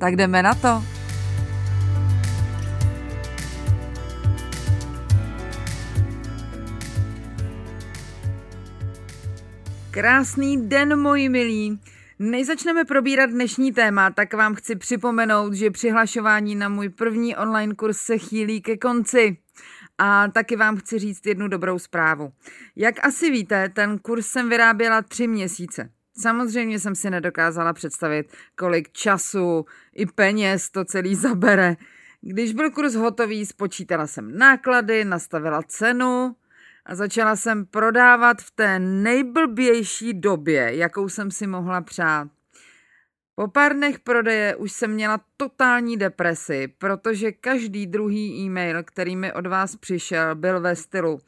Tak jdeme na to. Krásný den, moji milí. Než začneme probírat dnešní téma, tak vám chci připomenout, že přihlašování na můj první online kurz se chýlí ke konci. A taky vám chci říct jednu dobrou zprávu. Jak asi víte, ten kurz jsem vyráběla tři měsíce. Samozřejmě jsem si nedokázala představit, kolik času i peněz to celý zabere. Když byl kurz hotový, spočítala jsem náklady, nastavila cenu a začala jsem prodávat v té nejblbější době, jakou jsem si mohla přát. Po pár dnech prodeje už jsem měla totální depresi, protože každý druhý e-mail, který mi od vás přišel, byl ve stylu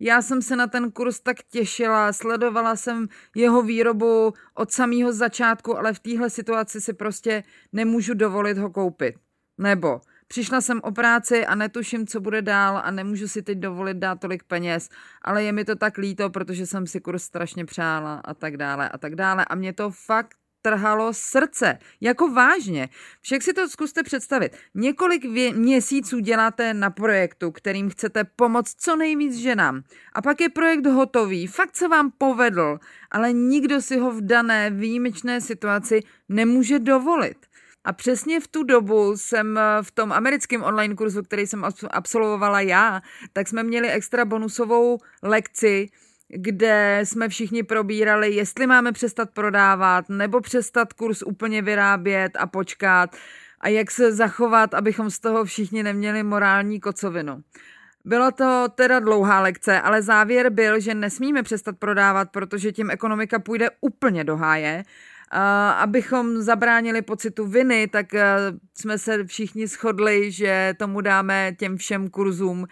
já jsem se na ten kurz tak těšila, sledovala jsem jeho výrobu od samého začátku, ale v téhle situaci si prostě nemůžu dovolit ho koupit. Nebo přišla jsem o práci a netuším, co bude dál a nemůžu si teď dovolit dát tolik peněz, ale je mi to tak líto, protože jsem si kurz strašně přála a tak dále a tak dále. A mě to fakt trhalo srdce. Jako vážně. Však si to zkuste představit. Několik vě- měsíců děláte na projektu, kterým chcete pomoct co nejvíc ženám. A pak je projekt hotový, fakt se vám povedl, ale nikdo si ho v dané výjimečné situaci nemůže dovolit. A přesně v tu dobu jsem eh, v tom americkém online kurzu, který jsem absolvovala já, tak jsme měli extra bonusovou lekci, kde jsme všichni probírali, jestli máme přestat prodávat nebo přestat kurz úplně vyrábět a počkat a jak se zachovat, abychom z toho všichni neměli morální kocovinu. Bylo to teda dlouhá lekce, ale závěr byl, že nesmíme přestat prodávat, protože tím ekonomika půjde úplně do háje abychom zabránili pocitu viny, tak eh, jsme se všichni shodli, že tomu dáme těm všem kurzům,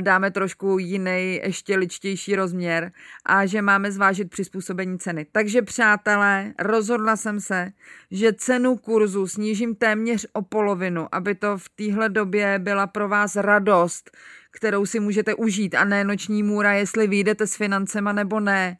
dáme trošku jiný, ještě ličtější rozměr a že máme zvážit přizpůsobení ceny. Takže přátelé, rozhodla jsem se, že cenu kurzu snížím téměř o polovinu, aby to v téhle době byla pro vás radost, kterou si můžete užít a ne noční můra, jestli vyjdete s financema nebo ne.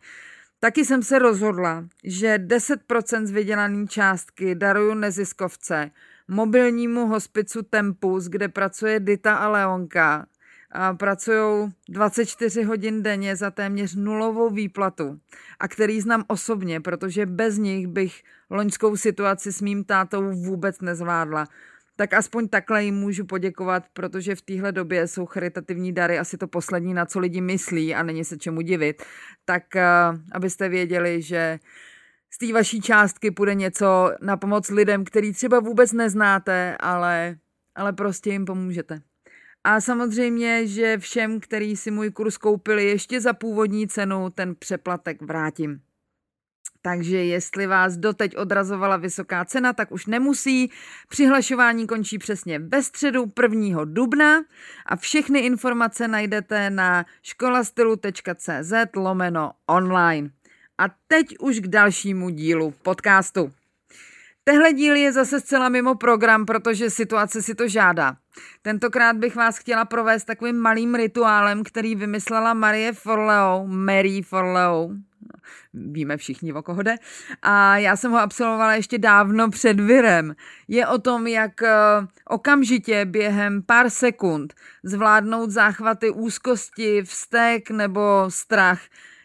Taky jsem se rozhodla, že 10% z vydělané částky daruju neziskovce, mobilnímu hospicu Tempus, kde pracuje Dita a Leonka. A pracují 24 hodin denně za téměř nulovou výplatu a který znám osobně, protože bez nich bych loňskou situaci s mým tátou vůbec nezvládla tak aspoň takhle jim můžu poděkovat, protože v téhle době jsou charitativní dary asi to poslední, na co lidi myslí a není se čemu divit. Tak uh, abyste věděli, že z té vaší částky půjde něco na pomoc lidem, který třeba vůbec neznáte, ale, ale prostě jim pomůžete. A samozřejmě, že všem, který si můj kurz koupili ještě za původní cenu, ten přeplatek vrátím. Takže jestli vás doteď odrazovala vysoká cena, tak už nemusí. Přihlašování končí přesně ve středu 1. dubna a všechny informace najdete na školastylu.cz lomeno online. A teď už k dalšímu dílu podcastu. Tehle díl je zase zcela mimo program, protože situace si to žádá. Tentokrát bych vás chtěla provést takovým malým rituálem, který vymyslela Marie Forleo, Mary Forleo, víme všichni, o koho jde. A já jsem ho absolvovala ještě dávno před virem. Je o tom, jak eh, okamžitě během pár sekund zvládnout záchvaty úzkosti, vztek nebo strach.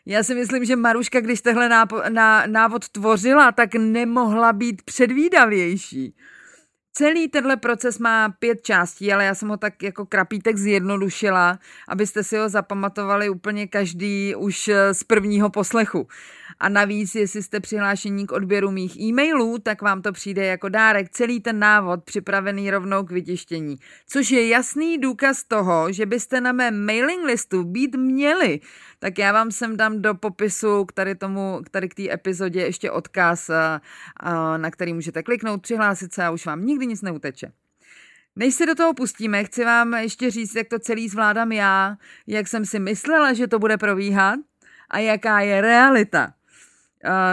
Já si myslím, že Maruška, když tehle návod tvořila, tak nemohla být předvídavější. Celý tenhle proces má pět částí, ale já jsem ho tak jako krapítek zjednodušila, abyste si ho zapamatovali úplně každý už z prvního poslechu. A navíc, jestli jste přihlášení k odběru mých e-mailů, tak vám to přijde jako dárek celý ten návod připravený rovnou k vytištění. Což je jasný důkaz toho, že byste na mém mailing listu být měli. Tak já vám sem dám do popisu k tady, tomu, k tady k té epizodě ještě odkaz, na který můžete kliknout, přihlásit se a už vám nikdy nikdy nic neuteče. Než se do toho pustíme, chci vám ještě říct, jak to celý zvládám já, jak jsem si myslela, že to bude probíhat a jaká je realita.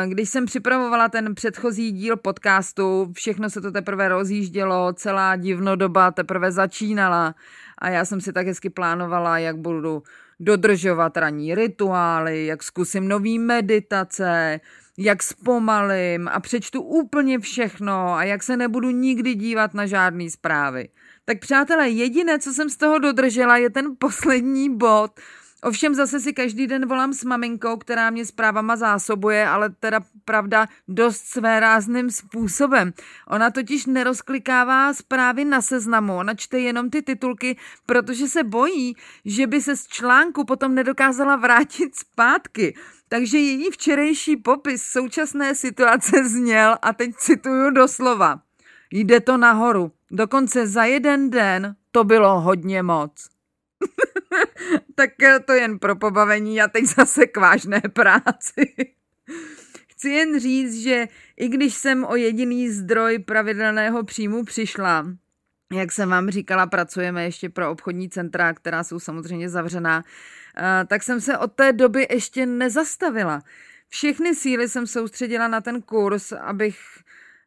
Když jsem připravovala ten předchozí díl podcastu, všechno se to teprve rozjíždělo, celá divnodoba teprve začínala a já jsem si tak hezky plánovala, jak budu dodržovat ranní rituály, jak zkusím nový meditace, jak zpomalím a přečtu úplně všechno a jak se nebudu nikdy dívat na žádné zprávy. Tak přátelé, jediné, co jsem z toho dodržela, je ten poslední bod, Ovšem zase si každý den volám s maminkou, která mě zprávama zásobuje, ale teda pravda dost své rázným způsobem. Ona totiž nerozklikává zprávy na seznamu, ona čte jenom ty titulky, protože se bojí, že by se z článku potom nedokázala vrátit zpátky. Takže její včerejší popis současné situace zněl, a teď cituju doslova, jde to nahoru. Dokonce za jeden den to bylo hodně moc. tak eh, to jen pro pobavení a teď zase k vážné práci. Chci jen říct, že i když jsem o jediný zdroj pravidelného příjmu přišla, jak jsem vám říkala, pracujeme ještě pro obchodní centra, která jsou samozřejmě zavřená, eh, tak jsem se od té doby ještě nezastavila. Všechny síly jsem soustředila na ten kurz, abych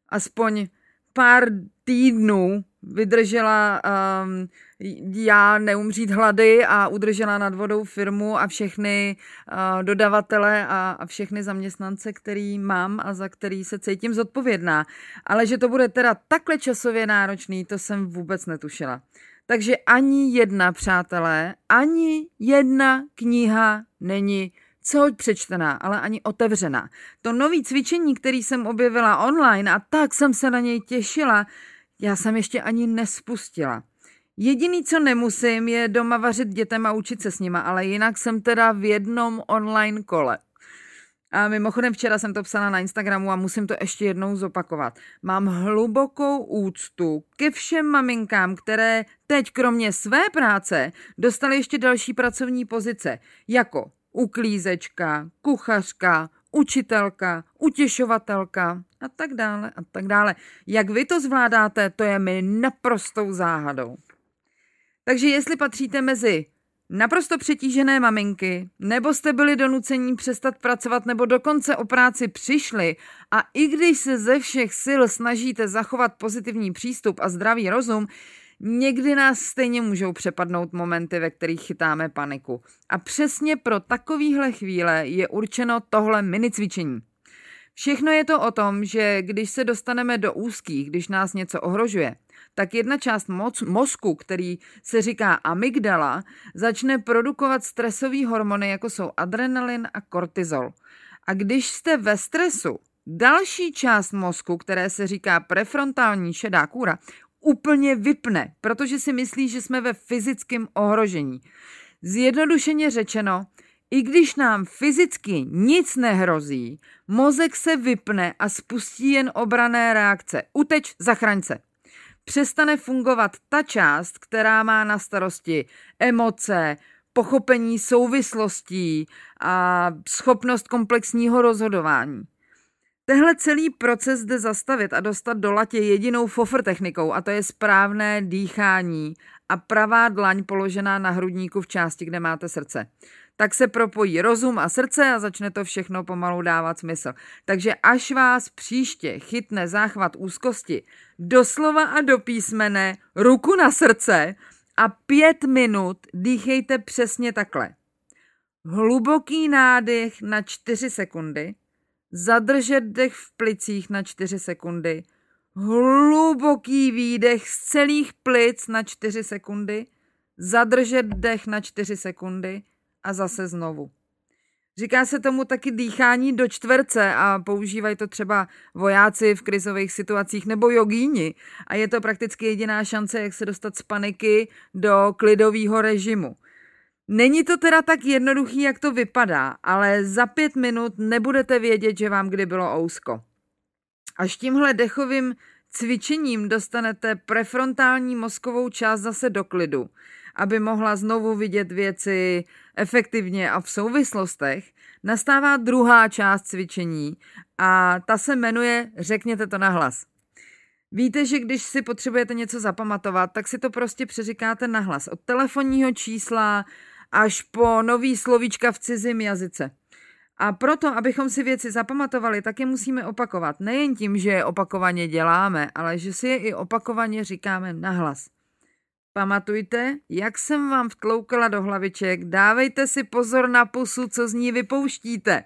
aspoň pár týdnů vydržela um, já neumřít hlady a udržela nad vodou firmu a všechny uh, dodavatele a, a všechny zaměstnance, který mám a za který se cítím zodpovědná. Ale že to bude teda takhle časově náročný, to jsem vůbec netušila. Takže ani jedna, přátelé, ani jedna kniha není co přečtená, ale ani otevřená. To nový cvičení, který jsem objevila online a tak jsem se na něj těšila, já jsem ještě ani nespustila. Jediný, co nemusím, je doma vařit dětem a učit se s nima, ale jinak jsem teda v jednom online kole. A mimochodem včera jsem to psala na Instagramu a musím to ještě jednou zopakovat. Mám hlubokou úctu ke všem maminkám, které teď kromě své práce dostaly ještě další pracovní pozice, jako uklízečka, kuchařka, učitelka, utěšovatelka a tak dále a tak dále. Jak vy to zvládáte, to je mi naprostou záhadou. Takže jestli patříte mezi naprosto přetížené maminky, nebo jste byli donuceni přestat pracovat, nebo dokonce o práci přišli a i když se ze všech sil snažíte zachovat pozitivní přístup a zdravý rozum, Někdy nás stejně můžou přepadnout momenty, ve kterých chytáme paniku. A přesně pro takovýhle chvíle je určeno tohle mini cvičení. Všechno je to o tom, že když se dostaneme do úzkých, když nás něco ohrožuje, tak jedna část moc, mozku, který se říká amygdala, začne produkovat stresové hormony, jako jsou adrenalin a kortizol. A když jste ve stresu, další část mozku, které se říká prefrontální šedá kůra, úplně vypne, protože si myslí, že jsme ve fyzickém ohrožení. Zjednodušeně řečeno, i když nám fyzicky nic nehrozí, mozek se vypne a spustí jen obrané reakce. Uteč, zachraň se. Přestane fungovat ta část, která má na starosti emoce, pochopení souvislostí a schopnost komplexního rozhodování. Tehle celý proces jde zastavit a dostat do latě jedinou fofr technikou a to je správné dýchání a pravá dlaň položená na hrudníku v části, kde máte srdce. Tak se propojí rozum a srdce a začne to všechno pomalu dávat smysl. Takže až vás příště chytne záchvat úzkosti, doslova a do písmene, ruku na srdce a pět minut dýchejte přesně takhle. Hluboký nádech na čtyři sekundy – zadržet dech v plicích na 4 sekundy, hluboký výdech z celých plic na 4 sekundy, zadržet dech na 4 sekundy a zase znovu. Říká se tomu taky dýchání do čtverce a používají to třeba vojáci v krizových situacích nebo jogíni. A je to prakticky jediná šance, jak se dostat z paniky do klidového režimu. Není to teda tak jednoduchý, jak to vypadá, ale za pět minut nebudete vědět, že vám kdy bylo ousko. Až tímhle dechovým cvičením dostanete prefrontální mozkovou část zase do klidu, aby mohla znovu vidět věci efektivně a v souvislostech, nastává druhá část cvičení a ta se jmenuje Řekněte to nahlas. Víte, že když si potřebujete něco zapamatovat, tak si to prostě přeříkáte nahlas. Od telefonního čísla až po nový slovíčka v cizím jazyce. A proto, abychom si věci zapamatovali, tak je musíme opakovat. Nejen tím, že je opakovaně děláme, ale že si je i opakovaně říkáme nahlas. Pamatujte, jak jsem vám vtloukala do hlaviček, dávejte si pozor na pusu, co z ní vypouštíte.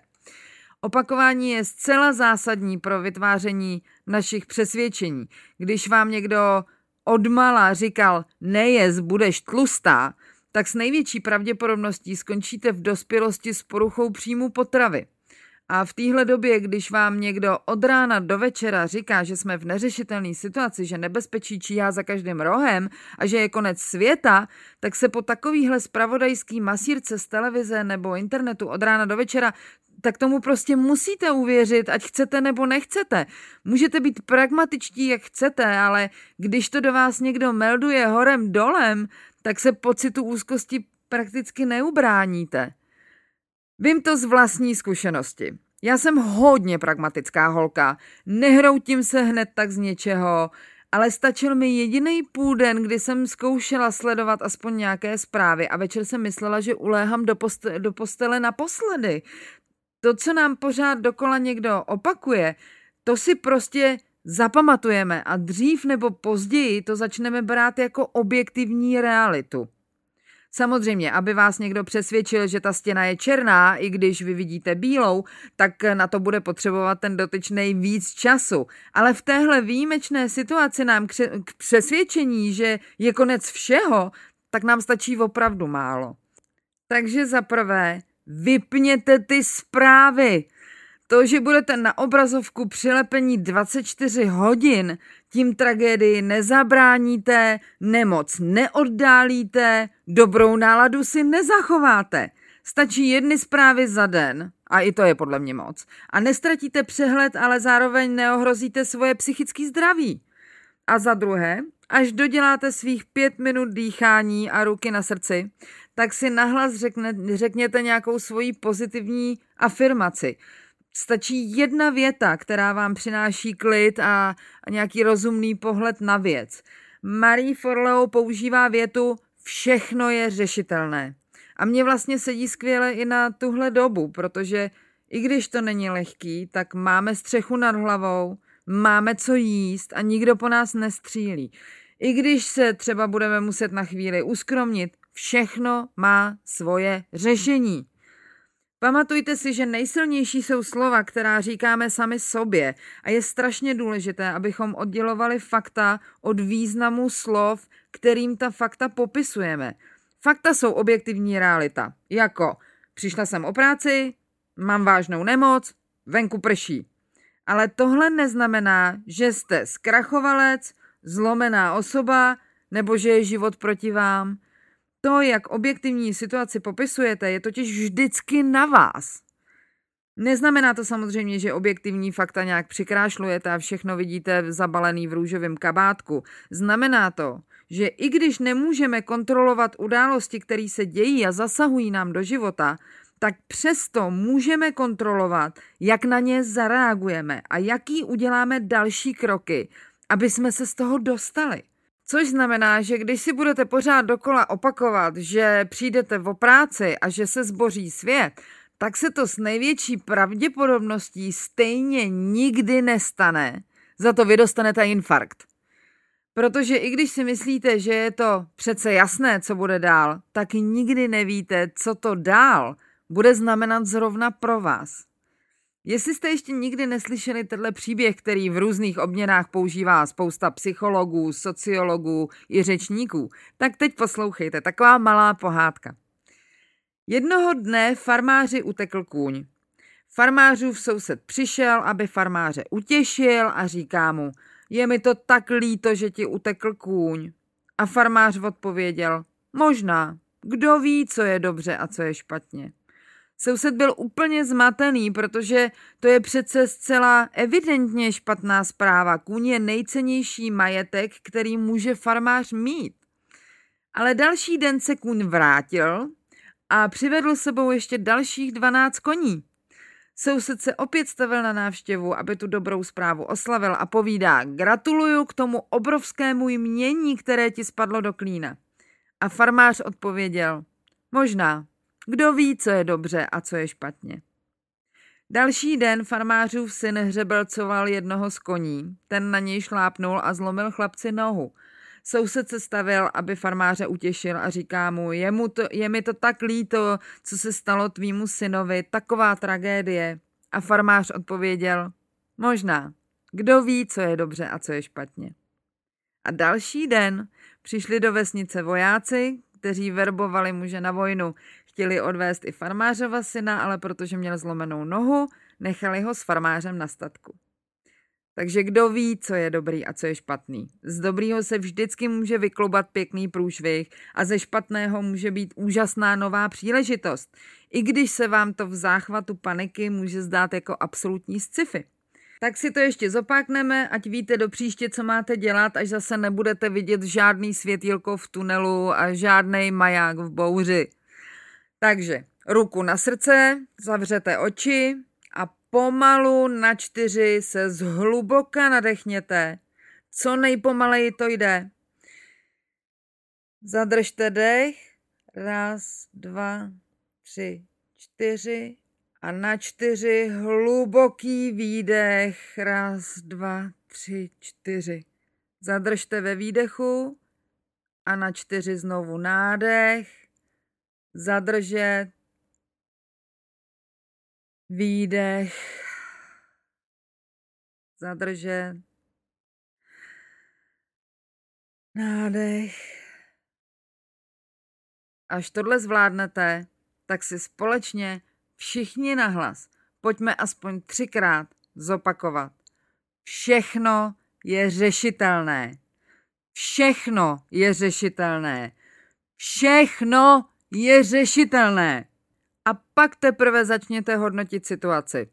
Opakování je zcela zásadní pro vytváření našich přesvědčení. Když vám někdo odmala říkal, nejez, budeš tlustá, tak s největší pravděpodobností skončíte v dospělosti s poruchou příjmu potravy. A v téhle době, když vám někdo od rána do večera říká, že jsme v neřešitelné situaci, že nebezpečí číhá za každým rohem a že je konec světa, tak se po takovýhle spravodajský masírce z televize nebo internetu od rána do večera tak tomu prostě musíte uvěřit, ať chcete nebo nechcete. Můžete být pragmatičtí, jak chcete, ale když to do vás někdo melduje horem dolem, tak se pocitu úzkosti prakticky neubráníte. Vím to z vlastní zkušenosti. Já jsem hodně pragmatická holka, nehroutím se hned tak z něčeho, ale stačil mi jediný půl den, kdy jsem zkoušela sledovat aspoň nějaké zprávy a večer jsem myslela, že uléhám do, poste- do postele naposledy. To, co nám pořád dokola někdo opakuje, to si prostě zapamatujeme a dřív nebo později to začneme brát jako objektivní realitu. Samozřejmě, aby vás někdo přesvědčil, že ta stěna je černá, i když vy vidíte bílou, tak na to bude potřebovat ten dotyčný víc času. Ale v téhle výjimečné situaci nám k přesvědčení, že je konec všeho, tak nám stačí opravdu málo. Takže za prvé, vypněte ty zprávy. To, že budete na obrazovku přilepení 24 hodin, tím tragédii nezabráníte, nemoc neoddálíte, dobrou náladu si nezachováte. Stačí jedny zprávy za den, a i to je podle mě moc. A nestratíte přehled, ale zároveň neohrozíte svoje psychické zdraví. A za druhé, až doděláte svých pět minut dýchání a ruky na srdci, tak si nahlas řekne, řekněte nějakou svoji pozitivní afirmaci. Stačí jedna věta, která vám přináší klid a, nějaký rozumný pohled na věc. Marie Forleo používá větu všechno je řešitelné. A mě vlastně sedí skvěle i na tuhle dobu, protože i když to není lehký, tak máme střechu nad hlavou, máme co jíst a nikdo po nás nestřílí. I když se třeba budeme muset na chvíli uskromnit, všechno má svoje řešení. Pamatujte si, že nejsilnější jsou slova, která říkáme sami sobě a je strašně důležité, abychom oddělovali fakta od významu slov, kterým ta fakta popisujeme. Fakta jsou objektivní realita, jako přišla jsem o práci, mám vážnou nemoc, venku prší. Ale tohle neznamená, že jste zkrachovalec, zlomená osoba nebo že je život proti vám. To, jak objektivní situaci popisujete, je totiž vždycky na vás. Neznamená to samozřejmě, že objektivní fakta nějak přikrášlujete a všechno vidíte zabalený v růžovém kabátku. Znamená to, že i když nemůžeme kontrolovat události, které se dějí a zasahují nám do života, tak přesto můžeme kontrolovat, jak na ně zareagujeme a jaký uděláme další kroky, aby jsme se z toho dostali. Což znamená, že když si budete pořád dokola opakovat, že přijdete o práci a že se zboří svět, tak se to s největší pravděpodobností stejně nikdy nestane. Za to vy dostanete infarkt. Protože i když si myslíte, že je to přece jasné, co bude dál, tak nikdy nevíte, co to dál bude znamenat zrovna pro vás. Jestli jste ještě nikdy neslyšeli tenhle příběh, který v různých obměnách používá spousta psychologů, sociologů i řečníků, tak teď poslouchejte, taková malá pohádka. Jednoho dne farmáři utekl kůň. Farmářův soused přišel, aby farmáře utěšil a říká mu, je mi to tak líto, že ti utekl kůň. A farmář odpověděl, možná, kdo ví, co je dobře a co je špatně. Soused byl úplně zmatený, protože to je přece zcela evidentně špatná zpráva. Kůň je nejcennější majetek, který může farmář mít. Ale další den se kůň vrátil a přivedl sebou ještě dalších 12 koní. Soused se opět stavil na návštěvu, aby tu dobrou zprávu oslavil a povídá, gratuluju k tomu obrovskému jmění, které ti spadlo do klína. A farmář odpověděl, možná, kdo ví, co je dobře a co je špatně. Další den farmářův syn hřebelcoval jednoho z koní, ten na něj šlápnul a zlomil chlapci nohu. Soused se stavil, aby farmáře utěšil a říká mu, je, mu to, je mi to tak líto, co se stalo tvýmu synovi, taková tragédie. A farmář odpověděl, možná, kdo ví, co je dobře a co je špatně. A další den přišli do vesnice vojáci, kteří verbovali muže na vojnu. Chtěli odvést i farmářova syna, ale protože měl zlomenou nohu, nechali ho s farmářem na statku. Takže kdo ví, co je dobrý a co je špatný. Z dobrýho se vždycky může vyklubat pěkný průšvih a ze špatného může být úžasná nová příležitost. I když se vám to v záchvatu paniky může zdát jako absolutní sci-fi. Tak si to ještě zopakneme, ať víte do příště, co máte dělat, až zase nebudete vidět žádný světílko v tunelu a žádný maják v bouři. Takže ruku na srdce, zavřete oči a pomalu na čtyři se zhluboka nadechněte. Co nejpomaleji to jde. Zadržte dech. Raz, dva, tři, čtyři. A na čtyři hluboký výdech. Raz, dva, tři, čtyři. Zadržte ve výdechu a na čtyři znovu nádech. Zadržet. Výdech. Zadržet. Nádech. Až tohle zvládnete, tak si společně všichni nahlas pojďme aspoň třikrát zopakovat. Všechno je řešitelné. Všechno je řešitelné. Všechno je řešitelné. A pak teprve začněte hodnotit situaci.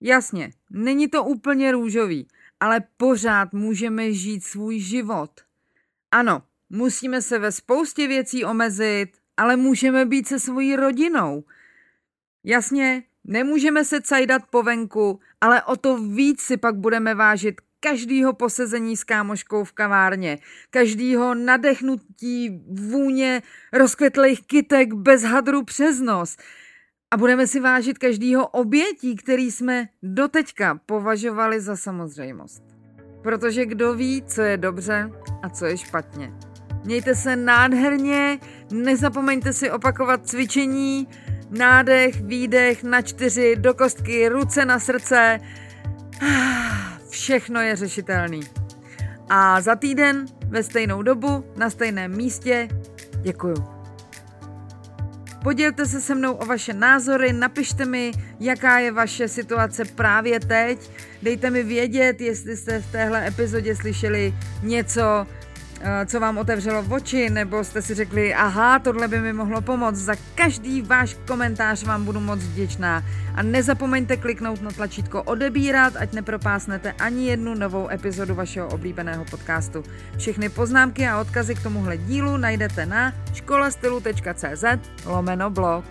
Jasně, není to úplně růžový, ale pořád můžeme žít svůj život. Ano, musíme se ve spoustě věcí omezit, ale můžeme být se svojí rodinou. Jasně, nemůžeme se cajdat po venku, ale o to víc si pak budeme vážit každýho posezení s kámoškou v kavárně, každýho nadechnutí vůně rozkvetlých kytek bez hadru přes nos. A budeme si vážit každýho obětí, který jsme doteďka považovali za samozřejmost. Protože kdo ví, co je dobře a co je špatně. Mějte se nádherně, nezapomeňte si opakovat cvičení, nádech, výdech na čtyři, do kostky, ruce na srdce. Všechno je řešitelný. A za týden ve stejnou dobu, na stejném místě, děkuju. Podělte se se mnou o vaše názory, napište mi, jaká je vaše situace právě teď. Dejte mi vědět, jestli jste v téhle epizodě slyšeli něco, co vám otevřelo v oči, nebo jste si řekli, aha, tohle by mi mohlo pomoct. Za každý váš komentář vám budu moc vděčná. A nezapomeňte kliknout na tlačítko odebírat, ať nepropásnete ani jednu novou epizodu vašeho oblíbeného podcastu. Všechny poznámky a odkazy k tomuhle dílu najdete na školastylu.cz lomeno blog.